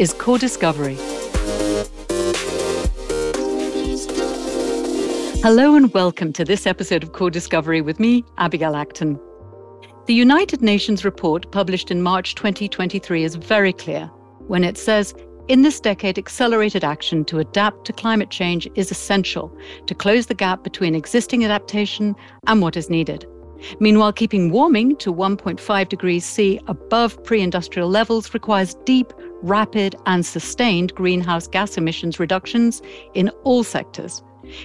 is CORDIScovery. Hello and welcome to this episode of CORDIScovery with me, Abigail Acton. The United Nations report published in March 2023 is very clear when it says in this decade, accelerated action to adapt to climate change is essential to close the gap between existing adaptation and what is needed. Meanwhile, keeping warming to 1.5 degrees C above pre industrial levels requires deep, rapid, and sustained greenhouse gas emissions reductions in all sectors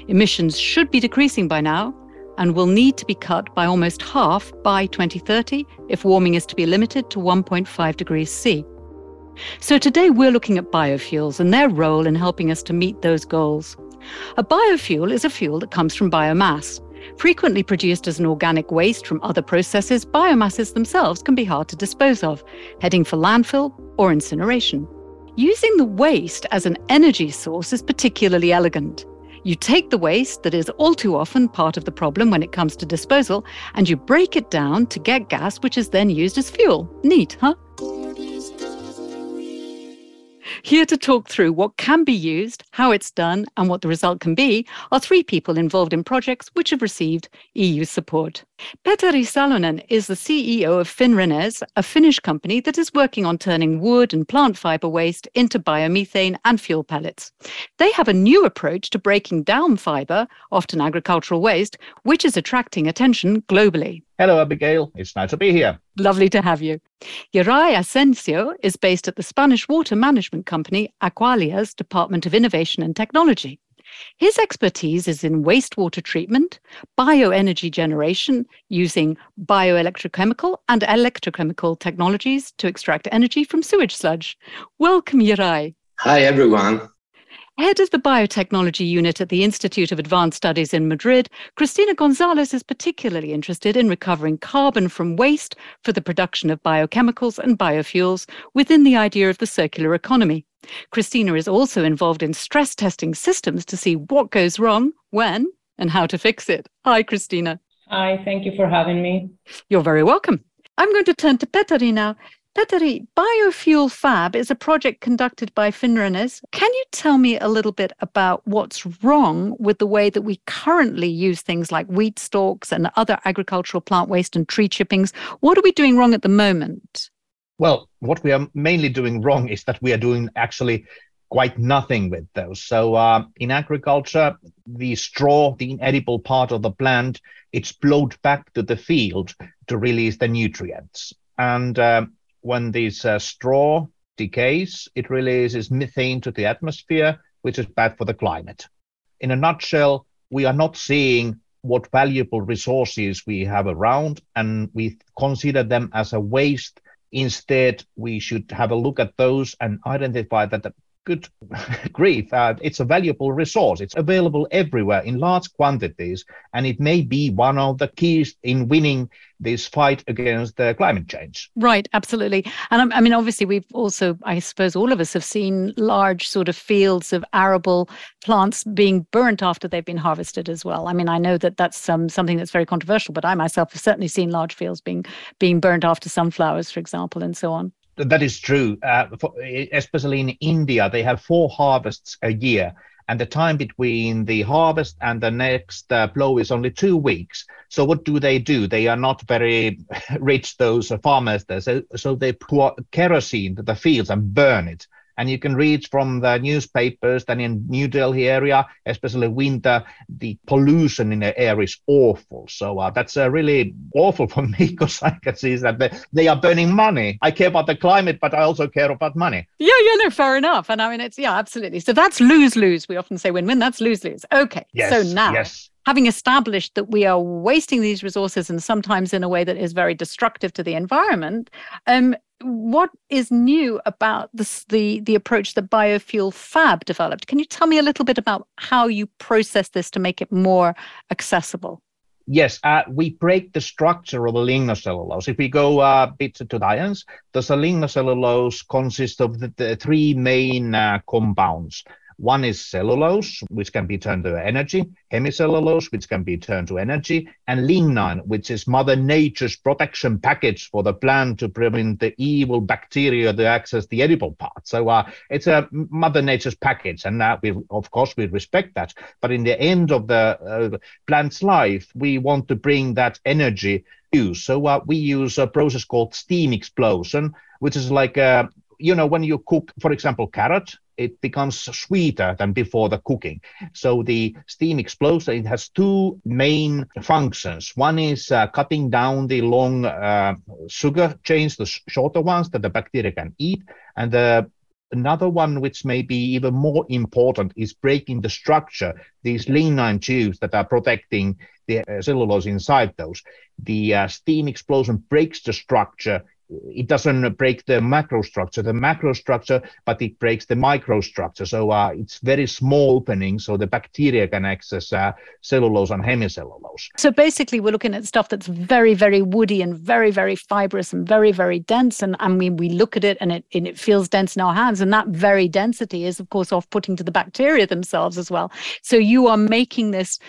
Emissions should be decreasing by now and will need to be cut by almost half by 2030 if warming is to be limited to 1.5 degrees C. So today we're looking at biofuels and their role in helping us to meet those goals. A biofuel is a fuel that comes from biomass. Frequently produced as an organic waste from other processes, biomasses themselves can be hard to dispose of, heading for landfill or incineration. Using the waste as an energy source is particularly elegant. You take the waste that is all too often part of the problem when it comes to disposal, and you break it down to get gas, which is then used as fuel. Neat, huh? Here to talk through what can be used, how it's done, and what the result can be are three people involved in projects which have received EU support. Petteri Salonen is the CEO of Finrenes, a Finnish company that is working on turning wood and plant fiber waste into biomethane and fuel pellets. They have a new approach to breaking down fiber, often agricultural waste, which is attracting attention globally. Hello, Abigail. It's nice to be here. Lovely to have you. Yeray Asensio is based at the Spanish water management company Aqualia's Department of Innovation and Technology. His expertise is in wastewater treatment, bioenergy generation using bioelectrochemical and electrochemical technologies to extract energy from sewage sludge. Welcome, Yeray. Hi, everyone. Head of the biotechnology unit at the Institute of Advanced Studies in Madrid, Cristina Gonzalez is particularly interested in recovering carbon from waste for the production of biochemicals and biofuels within the idea of the circular economy. Cristina is also involved in stress testing systems to see what goes wrong, when, and how to fix it. Hi, Cristina. Hi, thank you for having me. You're very welcome. I'm going to turn to Petteri now. Petteri, Biofuel Fab is a project conducted by Finrenes. Can you tell me a little bit about what's wrong with the way that we currently use things like wheat stalks and other agricultural plant waste and tree chippings? What are we doing wrong at the moment? Well, what we are mainly doing wrong is that we are doing actually quite nothing with those. So uh, in agriculture, the straw, the inedible part of the plant, it's blowed back to the field to release the nutrients. And uh, when this uh, straw decays, it releases methane to the atmosphere, which is bad for the climate. In a nutshell, we are not seeing what valuable resources we have around and we consider them as a waste. Instead, we should have a look at those and identify that good grief, uh, it's a valuable resource. It's available everywhere in large quantities, and it may be one of the keys in winning this fight against the climate change. Right, absolutely. And I mean, obviously, we've also, I suppose, all of us have seen large sort of fields of arable plants being burnt after they've been harvested as well. I mean, I know that that's um, something that's very controversial, but I myself have certainly seen large fields being being burnt after sunflowers, for example, and so on. That is true. Uh, for, especially in India, they have four harvests a year, and the time between the harvest and the next uh, blow is only two weeks. So what do they do? They are not very rich, those farmers. There. So, so they pour kerosene to the fields and burn it and you can read from the newspapers that in New Delhi area, especially winter, the pollution in the air is awful. So uh, that's uh, really awful for me because I can see that they, they are burning money. I care about the climate, but I also care about money. Yeah, yeah, no, fair enough. And I mean, it's yeah, absolutely. So that's lose lose. We often say win win. That's lose lose. Okay. Yes, so now. Yes having established that we are wasting these resources and sometimes in a way that is very destructive to the environment, um, what is new about this, the the approach that biofuel fab developed? Can you tell me a little bit about how you process this to make it more accessible? Yes uh, we break the structure of the lignocellulose. If we go a bit to science the lignocellulose consists of the, the three main uh, compounds One is cellulose, which can be turned to energy, hemicellulose, which can be turned to energy, and lignin, which is Mother Nature's protection package for the plant to prevent the evil bacteria to access the edible part. So uh, it's a Mother Nature's package, and uh, we, of course, we respect that. But in the end of the uh, plant's life, we want to bring that energy use. So uh, we use a process called steam explosion, which is like a you know, when you cook, for example, carrot, it becomes sweeter than before the cooking. So the steam explosion it has two main functions. One is uh, cutting down the long uh, sugar chains, the sh- shorter ones that the bacteria can eat, and the Another one, which may be even more important, is breaking the structure, these lignin tubes that are protecting the uh, cellulose inside those. The uh, steam explosion breaks the structure it doesn't break the macro structure, the macro structure, but it breaks the microstructure. So uh, it's very small opening, so the bacteria can access uh, cellulose and hemicellulose. So basically, we're looking at stuff that's very, very woody and very, very fibrous and very, very dense. And I mean, we look at it and it and it feels dense in our hands, and that very density is, of course, off-putting to the bacteria themselves as well. So you are making this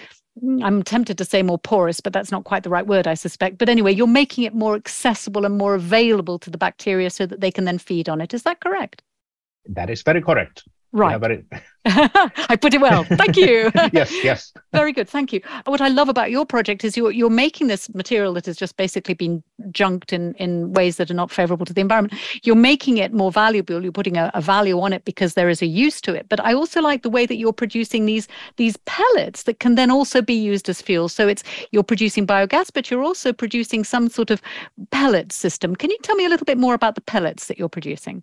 Mm, I'm tempted to say more porous, but that's not quite the right word, I suspect. But anyway, you're making it more accessible and more available to the bacteria so that they can then feed on it. Is that correct? That is very correct. Right. Yeah, I put it well. Thank you. yes, yes. Very good. Thank you. What I love about your project is you're you're making this material that has just basically been junked in in ways that are not favorable to the environment. You're making it more valuable. You're putting a, a value on it because there is a use to it. But I also like the way that you're producing these these pellets that can then also be used as fuel. So it's you're producing biogas, but you're also producing some sort of pellet system. Can you tell me a little bit more about the pellets that you're producing?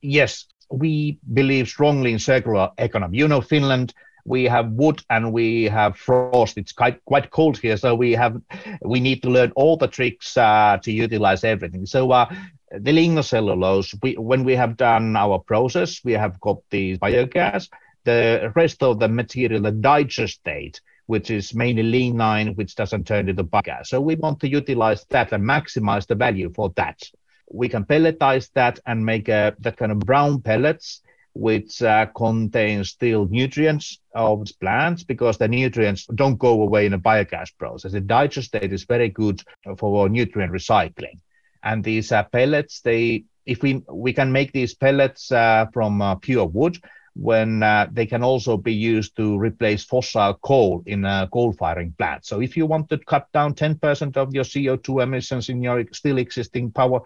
Yes, we believe strongly in circular economy. You know, Finland, we have wood and we have frost. It's quite quite cold here, so we have we need to learn all the tricks uh, to utilize everything. So uh, the lignocellulose, we, when we have done our process, we have got the biogas. The rest of the material, the digestate, which is mainly lignin, which doesn't turn into biogas. So we want to utilize that and maximize the value for that we can pelletize that and make a, that kind of brown pellets which uh, contain still nutrients of plants because the nutrients don't go away in a biogas process. The digestate is very good for nutrient recycling. And these uh, pellets, they if we we can make these pellets uh, from uh, pure wood, when uh, they can also be used to replace fossil coal in a coal firing plant. So if you want to cut down 10% of your CO2 emissions in your still existing power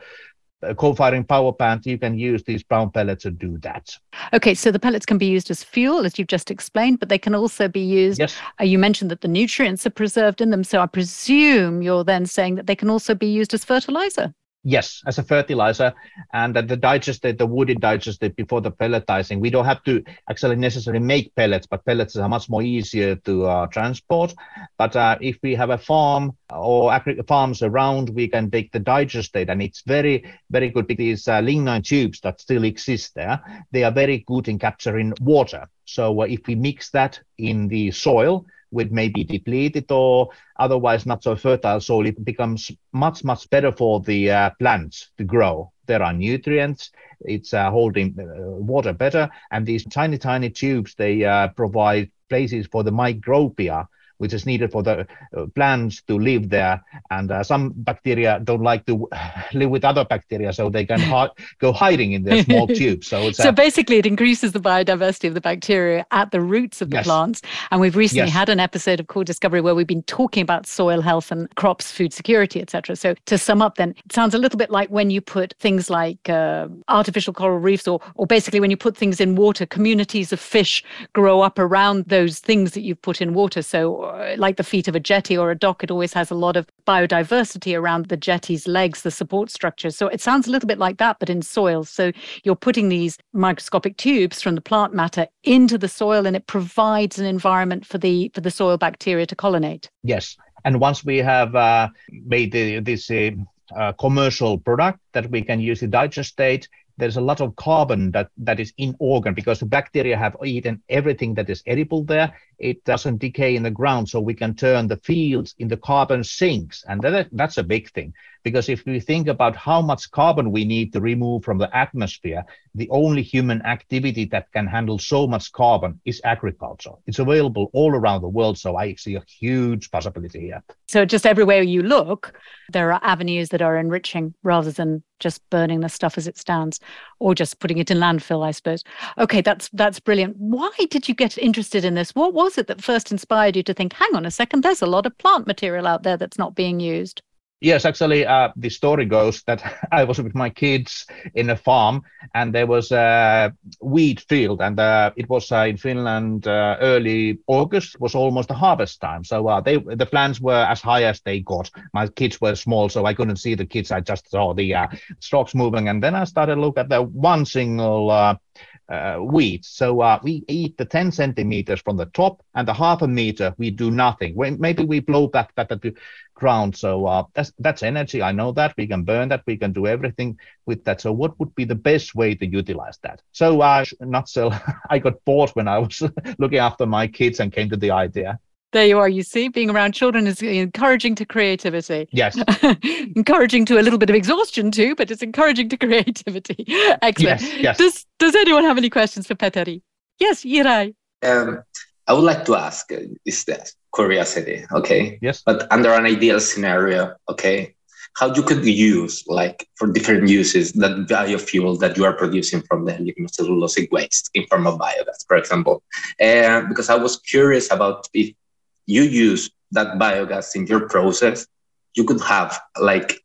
coal-firing power plant, you can use these brown pellets to do that. Okay, so the pellets can be used as fuel, as you've just explained, but they can also be used. Yes. Uh, you mentioned that the nutrients are preserved in them, so I presume you're then saying that they can also be used as fertilizer. Yes, as a fertilizer, and the digested, the wood woody digested before the pelletizing. We don't have to actually necessarily make pellets, but pellets are much more easier to uh, transport. But uh, if we have a farm or agri- farms around, we can take the digestate, and it's very, very good because these uh, lignin tubes that still exist there, they are very good in capturing water. So uh, if we mix that in the soil, with maybe depleted or otherwise not so fertile soil, it becomes much, much better for the uh, plants to grow. There are nutrients, it's uh, holding uh, water better, and these tiny, tiny tubes, they uh, provide places for the microbia which is needed for the uh, plants to live there. And uh, some bacteria don't like to live with other bacteria, so they can ha- go hiding in their small tubes. So, so basically, it increases the biodiversity of the bacteria at the roots of the yes. plants. And we've recently yes. had an episode of CORDIScovery where we've been talking about soil health and crops, food security, etc. So to sum up, then it sounds a little bit like when you put things like uh, artificial coral reefs, or or basically when you put things in water, communities of fish grow up around those things that you've put in water. So like the feet of a jetty or a dock, it always has a lot of biodiversity around the jetty's legs, the support structures. So it sounds a little bit like that, but in soil. So you're putting these microscopic tubes from the plant matter into the soil, and it provides an environment for the for the soil bacteria to colonate. Yes, and once we have uh, made the, this uh, uh, commercial product that we can use the digestate there's a lot of carbon that, that is in organ because the bacteria have eaten everything that is edible there. It doesn't decay in the ground, so we can turn the fields into carbon sinks, and that, that's a big thing. Because if we think about how much carbon we need to remove from the atmosphere, the only human activity that can handle so much carbon is agriculture. It's available all around the world. So I see a huge possibility here. So just everywhere you look, there are avenues that are enriching rather than just burning the stuff as it stands or just putting it in landfill, I suppose. Okay, that's that's brilliant. Why did you get interested in this? What was it that first inspired you to think, hang on a second, there's a lot of plant material out there that's not being used? Yes, actually, uh, the story goes that I was with my kids in a farm, and there was a wheat field, and uh, it was uh, in Finland uh, early August. Was almost the harvest time, so uh, they the plants were as high as they got. My kids were small, so I couldn't see the kids. I just saw the uh, stalks moving, and then I started to look at the one single uh, wheat. So uh, we eat the 10 centimeters from the top and the half a meter, we do nothing. Maybe we blow back that at the ground. So uh, that's, that's energy. I know that. We can burn that. We can do everything with that. So what would be the best way to utilize that? So uh, nutshell, I got bored when I was looking after my kids and came to the idea. There you are. You see, being around children is encouraging to creativity. Yes. encouraging to a little bit of exhaustion too, but it's encouraging to creativity. Excellent. Yes, yes. Does Does anyone have any questions for Petteri? Yes, Yeray. Um, I would like to ask uh, is that curiosity, okay? Yes. But under an ideal scenario, okay, how you could use like for different uses that biofuel that you are producing from the lignocellulosic waste in form of biogas, for example. Uh, because I was curious about if you use that biogas in your process, you could have like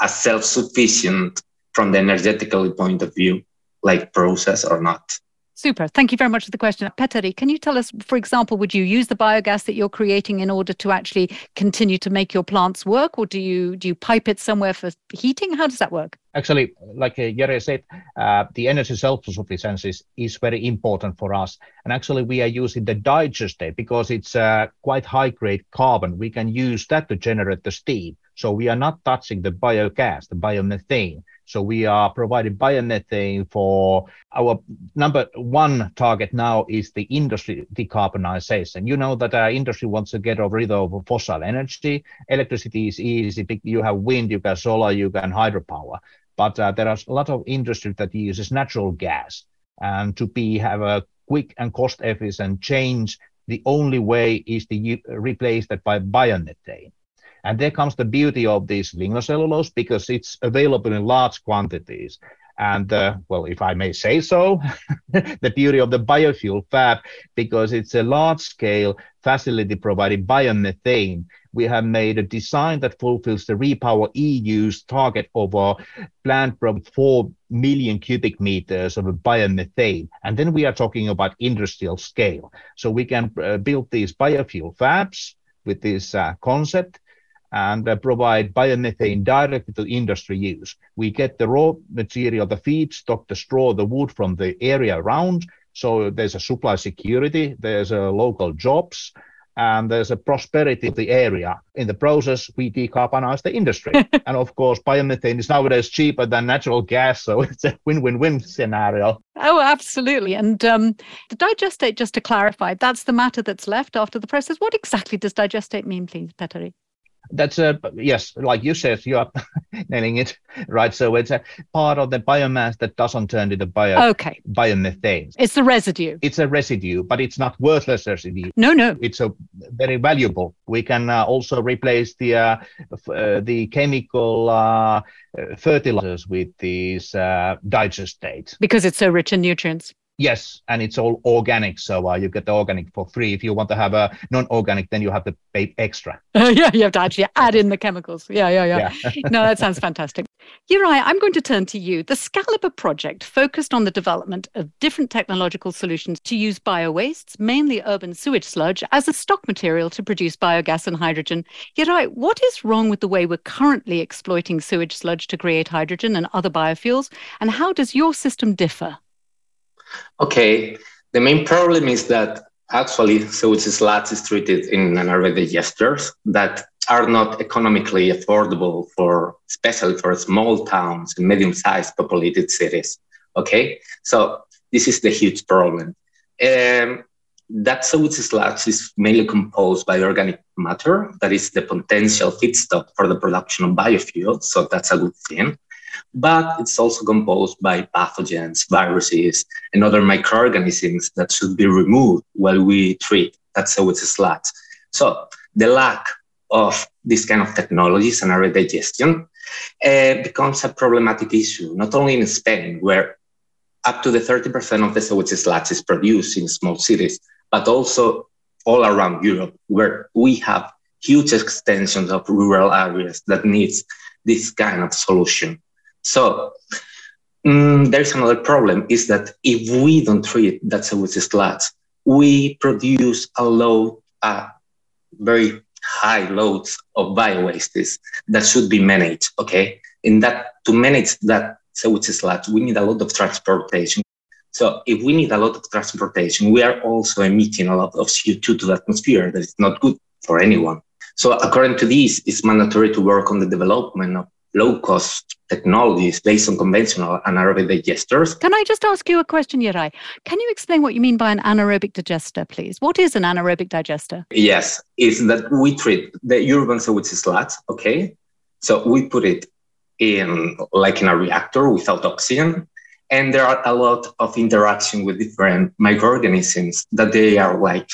a self-sufficient from the energetical point of view, like process or not. Super. Thank you very much for the question. Petteri, can you tell us, for example, would you use the biogas that you're creating in order to actually continue to make your plants work, or do you do you pipe it somewhere for heating? How does that work? Actually, like uh, Yeray said, uh, the energy self-sufficiency is, is very important for us. And actually, we are using the digestate because it's uh, quite high-grade carbon. We can use that to generate the steam. So we are not touching the biogas, the biomethane. So we are providing biomethane for our number one target now is the industry decarbonization. You know that our industry wants to get rid of fossil energy. Electricity is easy. You have wind, you can solar, you can hydropower. But uh, there are a lot of industry that uses natural gas. And to be have a quick and cost efficient change, the only way is to replace that by biomethane. And there comes the beauty of this lignocellulose because it's available in large quantities. And uh, well, if I may say so, the beauty of the biofuel fab, because it's a large scale facility providing biomethane. We have made a design that fulfills the REPowerEU's target of a plant from 4 million cubic meters of biomethane. And then we are talking about industrial scale. So we can uh, build these biofuel fabs with this uh, concept and uh, provide biomethane directly to industry use. We get the raw material, the feedstock, the straw, the wood from the area around. So there's a supply security, there's a local jobs, and there's a prosperity of the area. In the process, we decarbonize the industry. and of course, biomethane is nowadays cheaper than natural gas, so it's a win-win-win scenario. Oh, absolutely. And um, the digestate, just to clarify, that's the matter that's left after the process. What exactly does digestate mean, please, Petteri? That's a yes like you said you are nailing it right? So it's a part of the biomass that doesn't turn into bio okay. biomethane. It's the residue. It's a residue but it's not worthless residue. No no. It's a very valuable. We can uh, also replace the uh, uh, the chemical uh, fertilizers with these uh, digestate because it's so rich in nutrients Yes, and it's all organic, so uh, you get the organic for free. If you want to have a non-organic, then you have to pay extra. Yeah, you have to actually add in the chemicals. Yeah, yeah, yeah. yeah. no, that sounds fantastic. Yeray, I'm going to turn to you. The Scalibur project focused on the development of different technological solutions to use bio-wastes, mainly urban sewage sludge, as a stock material to produce biogas and hydrogen. Yeray, what is wrong with the way we're currently exploiting sewage sludge to create hydrogen and other biofuels, and how does your system differ? Okay, the main problem is that actually sewage sludge is treated in anaerobic digesters that are not economically affordable for, especially for small towns and medium-sized populated cities. Okay, so this is the huge problem. Um, that sewage sludge is mainly composed by organic matter, that is the potential feedstock for the production of biofuels. So that's a good thing. But it's also composed by pathogens, viruses, and other microorganisms that should be removed while we treat that sewage sludge. So the lack of this kind of technologies and anaerobic digestion uh, becomes a problematic issue, not only in Spain, where up to the 30% of the sewage sludge is produced in small cities, but also all around Europe, where we have huge extensions of rural areas that needs this kind of solution. So um, there's another problem is that if we don't treat that sewage sludge, we produce a load, uh, very high loads of biowastes that should be managed. Okay, in that to manage that sewage sludge, we need a lot of transportation. So if we need a lot of transportation, we are also emitting a lot of CO2 to the atmosphere that is not good for anyone. So according to this, it's mandatory to work on the development of low cost technologies based on conventional anaerobic digesters. Can I just ask you a question, Yeray? Can you explain what you mean by an anaerobic digester, please? What is an anaerobic digester? Yes, is that we treat the urban sewage sludge, okay? So we put it in like in a reactor without oxygen. And there are a lot of interaction with different microorganisms that they are like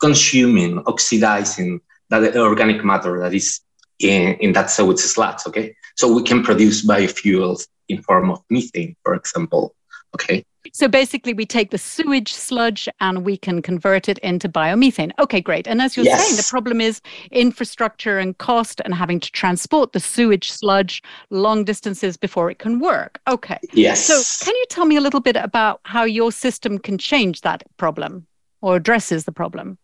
consuming, oxidizing that organic matter that is in, in that sewage sludge, okay? So we can produce biofuels in form of methane, for example, okay? So basically, we take the sewage sludge and we can convert it into biomethane. Okay, great. And as you're yes. saying, the problem is infrastructure and cost and having to transport the sewage sludge long distances before it can work. Okay. Yes. So, can you tell me a little bit about how your system can change that problem or addresses the problem?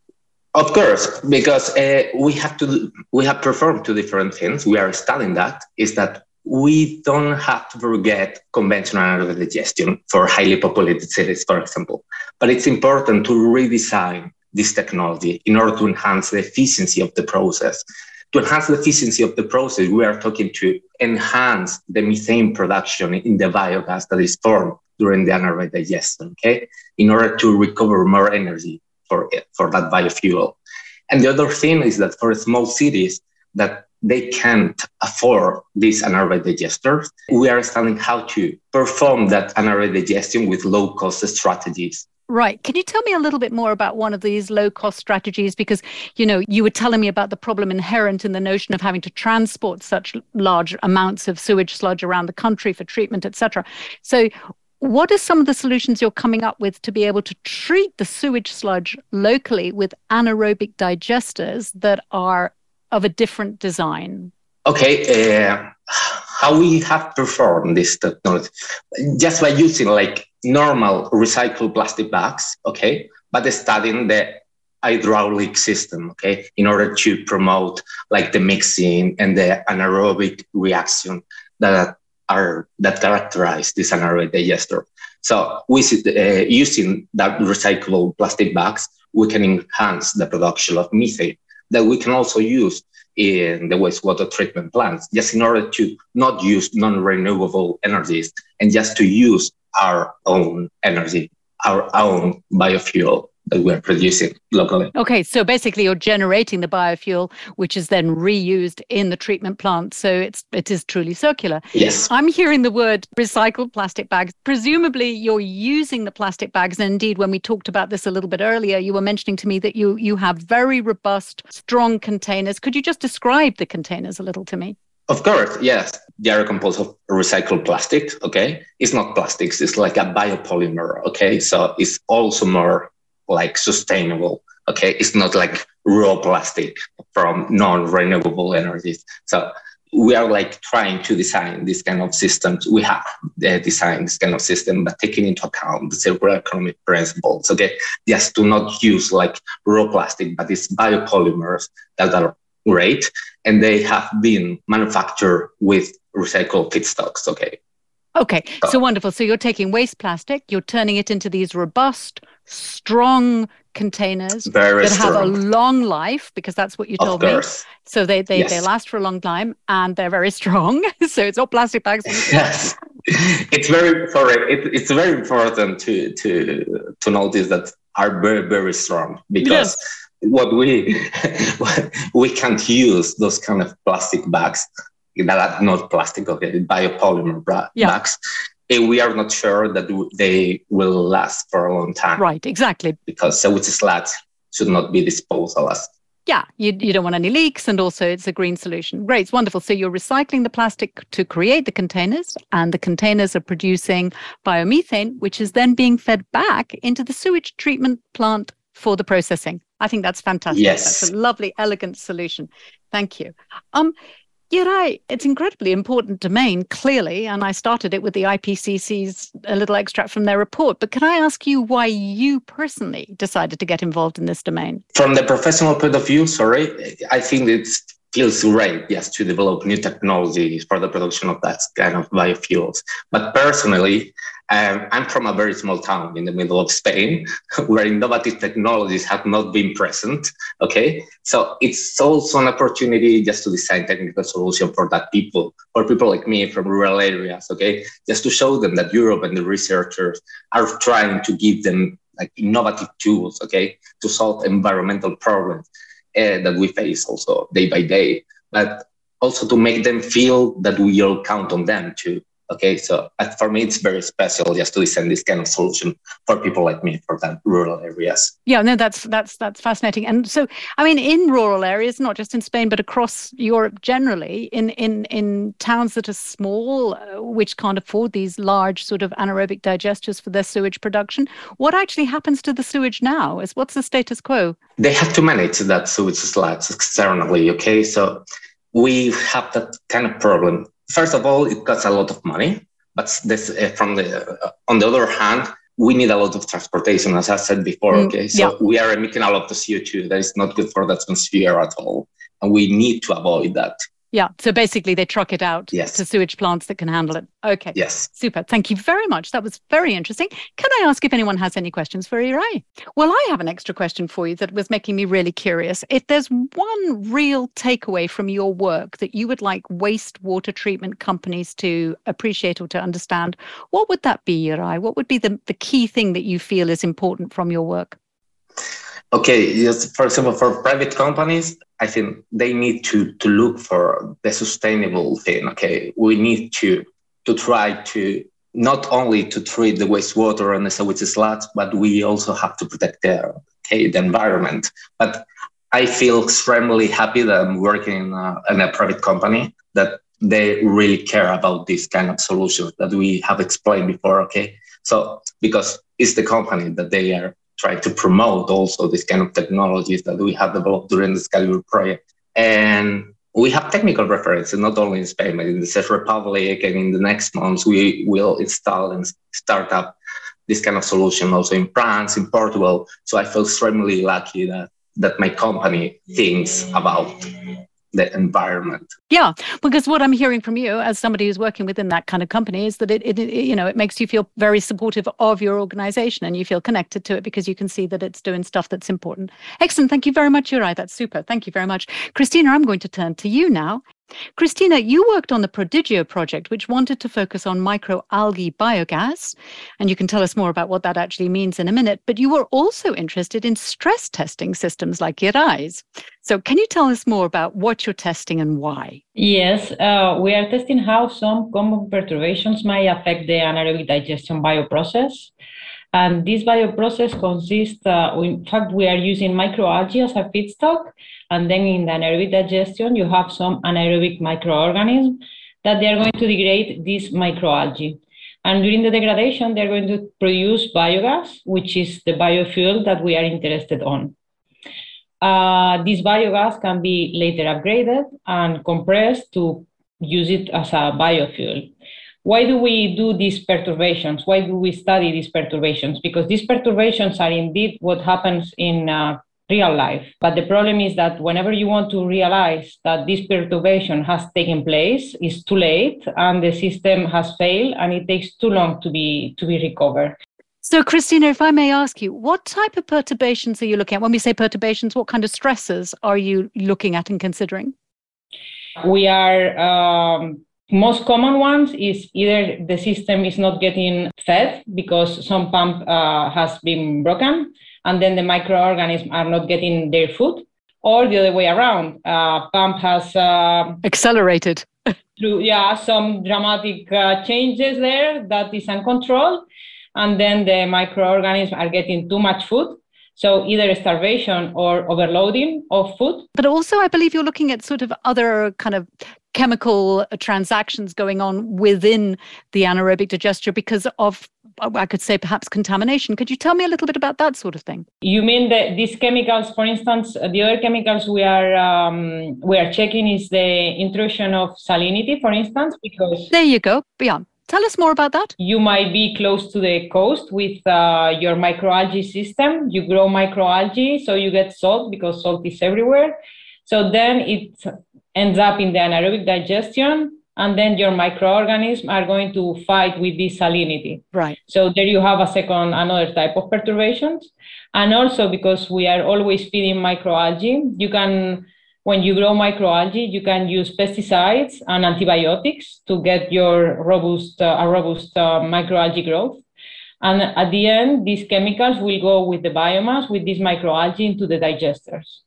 Of course, because uh, we have to we have performed two different things. We are studying that is that we don't have to forget conventional anaerobic digestion for highly populated cities, for example. But it's important to redesign this technology in order to enhance the efficiency of the process. To enhance the efficiency of the process, we are talking to enhance the methane production in the biogas that is formed during the anaerobic digestion, okay? In order to recover more energy for, for that biofuel. And the other thing is that for small cities that they can't afford these anaerobic digesters, we are studying how to perform that anaerobic digestion with low cost strategies. Right. Can you tell me a little bit more about one of these low cost strategies? Because, you know, you were telling me about the problem inherent in the notion of having to transport such large amounts of sewage sludge around the country for treatment, etc. So, what are some of the solutions you're coming up with to be able to treat the sewage sludge locally with anaerobic digesters that are of a different design? Okay, uh, how we have performed this technology? Just by using like normal recycled plastic bags, okay, but studying the hydraulic system, okay, in order to promote like the mixing and the anaerobic reaction that are that characterize this anaerobic digester. So we uh, using that recyclable plastic bags, we can enhance the production of methane that we can also use in the wastewater treatment plants, just in order to not use non-renewable energies and just to use our own energy, our own biofuel that we're producing locally. Okay, so basically you're generating the biofuel, which is then reused in the treatment plant. So it's it is truly circular. Yes. I'm hearing the word recycled plastic bags. Presumably you're using the plastic bags. And indeed, when we talked about this a little bit earlier, you were mentioning to me that you you have very robust, strong containers. Could you just describe the containers a little to me? Of course, yes. They are composed of recycled plastic. Okay, it's not plastics; it's like a biopolymer. Okay, so it's also more like sustainable. Okay, it's not like raw plastic from non-renewable energies. So we are like trying to design this kind of systems. We have uh, designed this kind of system, but taking into account the circular economy principles. Okay, just to not use like raw plastic, but it's biopolymers that are great, and they have been manufactured with recycled feedstocks. Okay. Okay, so wonderful. So you're taking waste plastic, you're turning it into these robust, strong containers Very that strong. have a long life because that's what you told me. So they they, yes. they last for a long time and they're very strong. so it's not plastic bags. yes, it's very sorry. It, it's very important to to to notice that are very, very strong because yes. what we we can't use those kind of plastic bags that are not plastic, okay, biopolymer bags. Yeah. And we are not sure that they will last for a long time. Right, exactly. Because sewage sludge should not be disposed as yeah, you, you don't want any leaks, and also it's a green solution. Great, it's wonderful. So you're recycling the plastic to create the containers, and the containers are producing biomethane, which is then being fed back into the sewage treatment plant for the processing. I think that's fantastic. Yes. That's a lovely, elegant solution. Thank you. Um, Yeray, it's incredibly important domain, clearly, and I started it with the IPCC's a little extract from their report. But can I ask you why you personally decided to get involved in this domain? From the professional point of view, sorry, I think it feels great, yes, to develop new technologies for the production of that kind of biofuels. But personally, um, I'm from a very small town in the middle of Spain where innovative technologies have not been present. Okay. So it's also an opportunity just to design technical solution for that people, for people like me from rural areas. Okay. Just to show them that Europe and the researchers are trying to give them like innovative tools. Okay. To solve environmental problems uh, that we face also day by day, but also to make them feel that we all count on them to Okay, so for me, it's very special just to design this kind of solution for people like me for that rural areas. Yeah, no, that's that's that's fascinating. And so, I mean, in rural areas, not just in Spain, but across Europe generally, in in in towns that are small, uh, which can't afford these large sort of anaerobic digesters for their sewage production, what actually happens to the sewage now? Is what's the status quo? They have to manage that sewage sludge externally. Okay, so we have that kind of problem first of all, it costs a lot of money. But this, uh, from the uh, on the other hand, we need a lot of transportation, as I said before. Mm, okay, so yeah. we are emitting a lot of CO2 that is not good for the atmosphere at all, and we need to avoid that. Yeah. So basically, they truck it out yes. to sewage plants that can handle it. Okay. Yes. Super. Thank you very much. That was very interesting. Can I ask if anyone has any questions for Yeray? Well, I have an extra question for you that was making me really curious. If there's one real takeaway from your work that you would like wastewater treatment companies to appreciate or to understand, what would that be, Yeray? What would be the, the key thing that you feel is important from your work? Okay, yes. For example, for private companies, I think they need to to look for the sustainable thing. Okay, we need to to try to not only to treat the wastewater and the sewage sludge, but we also have to protect the okay the environment. But I feel extremely happy that I'm working in a, in a private company that they really care about this kind of solutions that we have explained before. Okay, so because it's the company that they are try to promote also this kind of technologies that we have developed during the Excalibur project. And we have technical references, not only in Spain, but in the Czech Republic. And in the next months, we will install and start up this kind of solution also in France, in Portugal. So I feel extremely lucky that, that my company thinks about the environment. Yeah, because what I'm hearing from you as somebody who's working within that kind of company is that it, it, it, you know it makes you feel very supportive of your organization and you feel connected to it because you can see that it's doing stuff that's important. Excellent. Thank you very much, Uri. That's super. Thank you very much. Cristina, I'm going to turn to you now. Cristina, you worked on the Prodigio project, which wanted to focus on microalgae biogas. And you can tell us more about what that actually means in a minute. But you were also interested in stress testing systems like Yeray's. So, can you tell us more about what you're testing and why? Yes, uh, we are testing how some common perturbations might affect the anaerobic digestion bioprocess. And this bioprocess consists, uh, in fact, we are using microalgae as a feedstock and then in the anaerobic digestion, you have some anaerobic microorganisms that they are going to degrade this microalgae. And during the degradation, they're going to produce biogas, which is the biofuel that we are interested on. Uh, this biogas can be later upgraded and compressed to use it as a biofuel. Why do we do these perturbations? Why do we study these perturbations? Because these perturbations are indeed what happens in uh, real life. But the problem is that whenever you want to realize that this perturbation has taken place, it's too late and the system has failed and it takes too long to be to be recovered. So, Cristina, if I may ask you, what type of perturbations are you looking at? When we say perturbations, what kind of stresses are you looking at and considering? We are um, most common ones is either the system is not getting fed because some pump uh, has been broken and then the microorganisms are not getting their food, or the other way around. Uh, pump has uh, accelerated through yeah some dramatic uh, changes there that is uncontrolled, and then the microorganisms are getting too much food. So either starvation or overloading of food. But also, I believe you're looking at sort of other kind of chemical transactions going on within the anaerobic digester because of I could say perhaps contamination. Could you tell me a little bit about that sort of thing? You mean that these chemicals, for instance, the other chemicals we are um, we are checking is the intrusion of salinity, for instance, because there you go. Yeah. Tell us more about that. You might be close to the coast with uh, your microalgae system. You grow microalgae, so you get salt because salt is everywhere. So then it ends up in the anaerobic digestion and then your microorganisms are going to fight with this salinity. Right. So there you have a second, another type of perturbations. And also because we are always feeding microalgae, you can, when you grow microalgae, you can use pesticides and antibiotics to get your robust, uh, a robust uh, microalgae growth. And at the end, these chemicals will go with the biomass, with these microalgae into the digesters.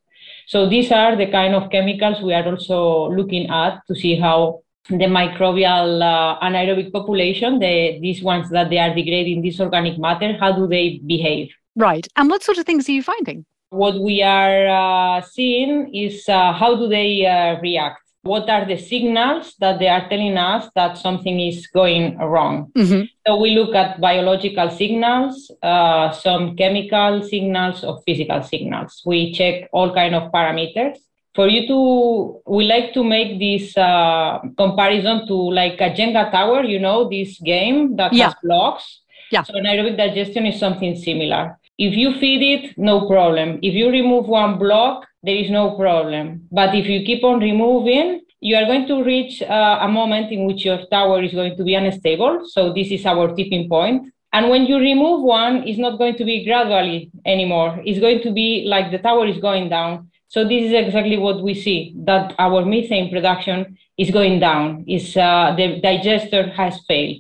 So these are the kind of chemicals we are also looking at to see how the microbial uh, anaerobic population, the, these ones that they are degrading this organic matter, how do they behave? Right. And what sort of things are you finding? What we are uh, seeing is uh, how do they uh, react? What are the signals that they are telling us that something is going wrong? Mm-hmm. So we look at biological signals, uh, some chemical signals, or physical signals. We check all kind of parameters for you to we like to make this uh, comparison to like a jenga tower you know this game that yeah. has blocks yeah so anaerobic digestion is something similar if you feed it no problem. If you remove one block there is no problem. But if you keep on removing you are going to reach uh, a moment in which your tower is going to be unstable. So this is our tipping point. and when you remove one it's not going to be gradually anymore. It's going to be like the tower is going down. So this is exactly what we see, that our methane production is going down, is uh, the digester has failed.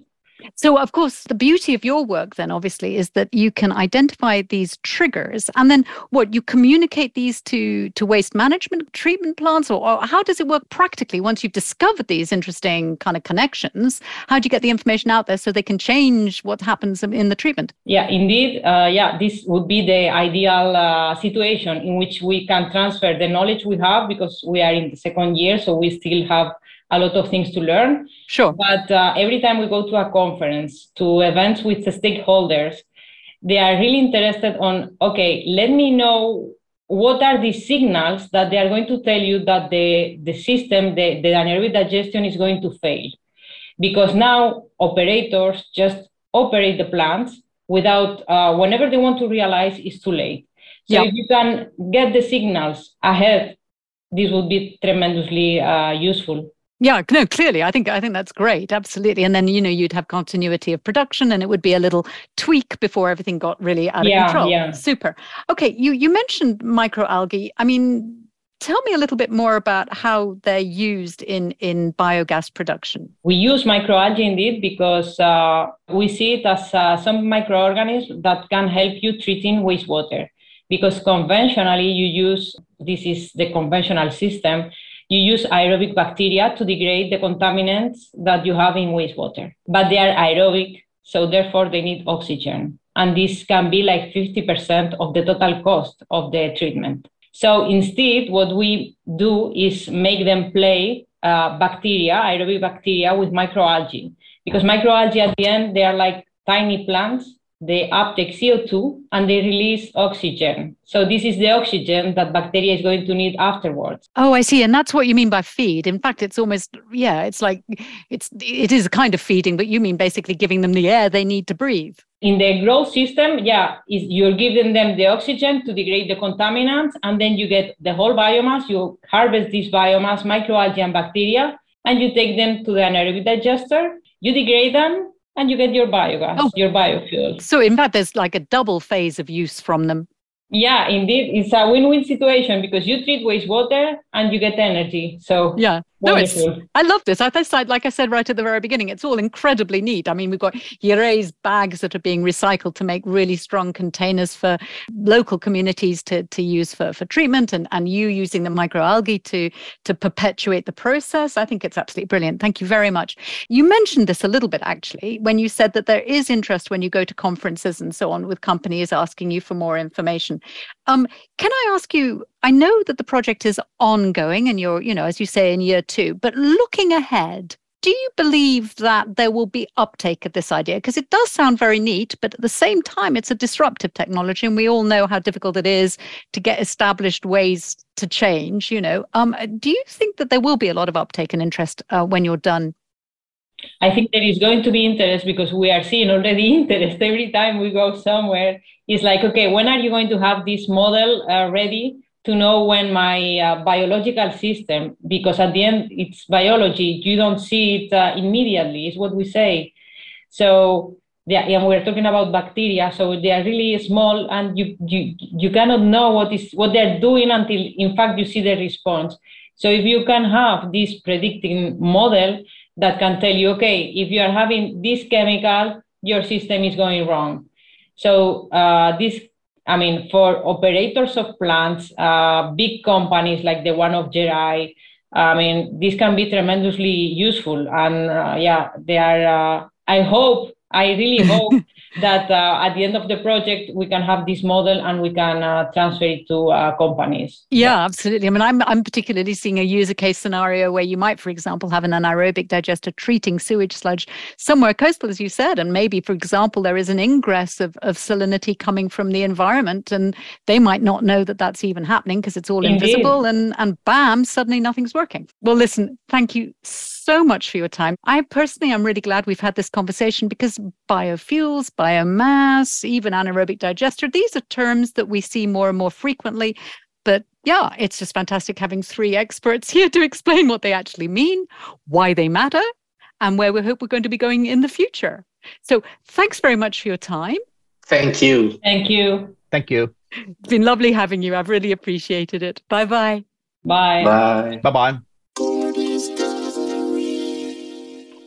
So, of course, the beauty of your work then obviously is that you can identify these triggers and then what you communicate these to to waste management treatment plants or, or, how does it work practically once you've discovered these interesting kind of connections? How do you get the information out there so they can change what happens in the treatment? Yeah, indeed. Uh, yeah, this would be the ideal uh, situation in which we can transfer the knowledge we have because we are in the second year, so we still have a lot of things to learn. Sure. But uh, every time we go to a conference, to events with the stakeholders, they are really interested on okay, let me know what are the signals that they are going to tell you that the, the system, the, the anaerobic digestion is going to fail. Because now operators just operate the plants without, uh, whenever they want to realize, it's too late. So yeah. if you can get the signals ahead, this would be tremendously uh, useful. Yeah, no, clearly, I think I think that's great, absolutely. And then you know you'd have continuity of production, and it would be a little tweak before everything got really out yeah, of control. Yeah. Super. Okay, you you mentioned microalgae. I mean, tell me a little bit more about how they're used in in biogas production. We use microalgae indeed because uh, we see it as uh, some microorganisms that can help you treating wastewater. Because conventionally, you use this is the conventional system you use aerobic bacteria to degrade the contaminants that you have in wastewater. But they are aerobic, so therefore they need oxygen. And this can be like 50% of the total cost of the treatment. So instead, what we do is make them play uh, bacteria, aerobic bacteria, with microalgae. Because microalgae at the end, they are like tiny plants they uptake CO2 and they release oxygen. So this is the oxygen that bacteria is going to need afterwards. Oh, I see. And that's what you mean by feed. In fact, it's almost yeah, it's like it's it is a kind of feeding, but you mean basically giving them the air they need to breathe. In the growth system, yeah, is you're giving them the oxygen to degrade the contaminants, and then you get the whole biomass. You harvest this biomass, microalgae and bacteria, and you take them to the anaerobic digester. You degrade them, and you get your biogas, oh. your biofuel. So, in fact, there's like a double phase of use from them. Yeah, indeed. It's a win win situation because you treat wastewater and you get energy. So, yeah. No, it's, I love this. I thought, like I said right at the very beginning, it's all incredibly neat. I mean, we've got Yeray's bags that are being recycled to make really strong containers for local communities to, to use for, for treatment, and, and you using the microalgae to, to perpetuate the process. I think it's absolutely brilliant. Thank you very much. You mentioned this a little bit actually when you said that there is interest when you go to conferences and so on with companies asking you for more information. Um, can I ask you? I know that the project is ongoing, and you're, you know, as you say, in year two. But looking ahead, do you believe that there will be uptake of this idea? Because it does sound very neat, but at the same time, it's a disruptive technology, and we all know how difficult it is to get established ways to change. You know, um, do you think that there will be a lot of uptake and interest uh, when you're done? I think there is going to be interest because we are seeing already interest every time we go somewhere. It's like, okay, when are you going to have this model uh, ready? To know when my uh, biological system, because at the end it's biology, you don't see it uh, immediately, is what we say. So yeah, and we're talking about bacteria, so they are really small, and you you you cannot know what is what they're doing until in fact you see the response. So if you can have this predicting model that can tell you, okay, if you are having this chemical, your system is going wrong. So uh, this I mean, for operators of plants, uh, big companies like the one of Yeray, I mean, this can be tremendously useful. And uh, yeah, they are, uh, I hope I really hope that uh, at the end of the project we can have this model and we can uh, transfer it to uh, companies. Yeah, yeah, absolutely. I mean, I'm I'm particularly seeing a user case scenario where you might, for example, have an anaerobic digester treating sewage sludge somewhere coastal, as you said, and maybe, for example, there is an ingress of of salinity coming from the environment, and they might not know that that's even happening because it's all Indeed. invisible, and and bam, suddenly nothing's working. Well, listen, thank you. So so much for your time. I personally am really glad we've had this conversation because biofuels, biomass, even anaerobic digester, these are terms that we see more and more frequently. But yeah, it's just fantastic having three experts here to explain what they actually mean, why they matter, and where we hope we're going to be going in the future. So thanks very much for your time. Thank you. Thank you. Thank you. It's been lovely having you. I've really appreciated it. Bye-bye. Bye. Bye. Bye-bye.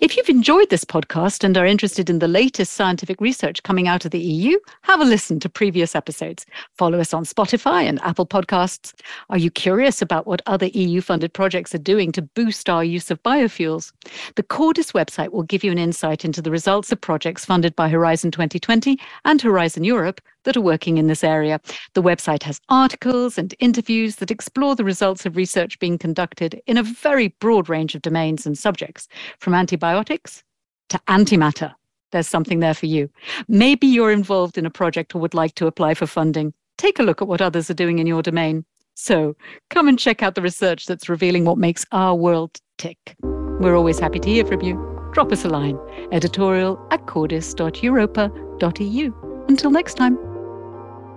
If you've enjoyed this podcast and are interested in the latest scientific research coming out of the EU, have a listen to previous episodes. Follow us on Spotify and Apple Podcasts. Are you curious about what other EU funded projects are doing to boost our use of biofuels? The Cordis website will give you an insight into the results of projects funded by Horizon 2020 and Horizon Europe that are working in this area. The website has articles and interviews that explore the results of research being conducted in a very broad range of domains and subjects, from antibiotics to antimatter. There's something there for you. Maybe you're involved in a project or would like to apply for funding. Take a look at what others are doing in your domain. So come and check out the research that's revealing what makes our world tick. We're always happy to hear from you. Drop us a line editorial at cordis.europa.eu. Until next time.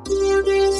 Música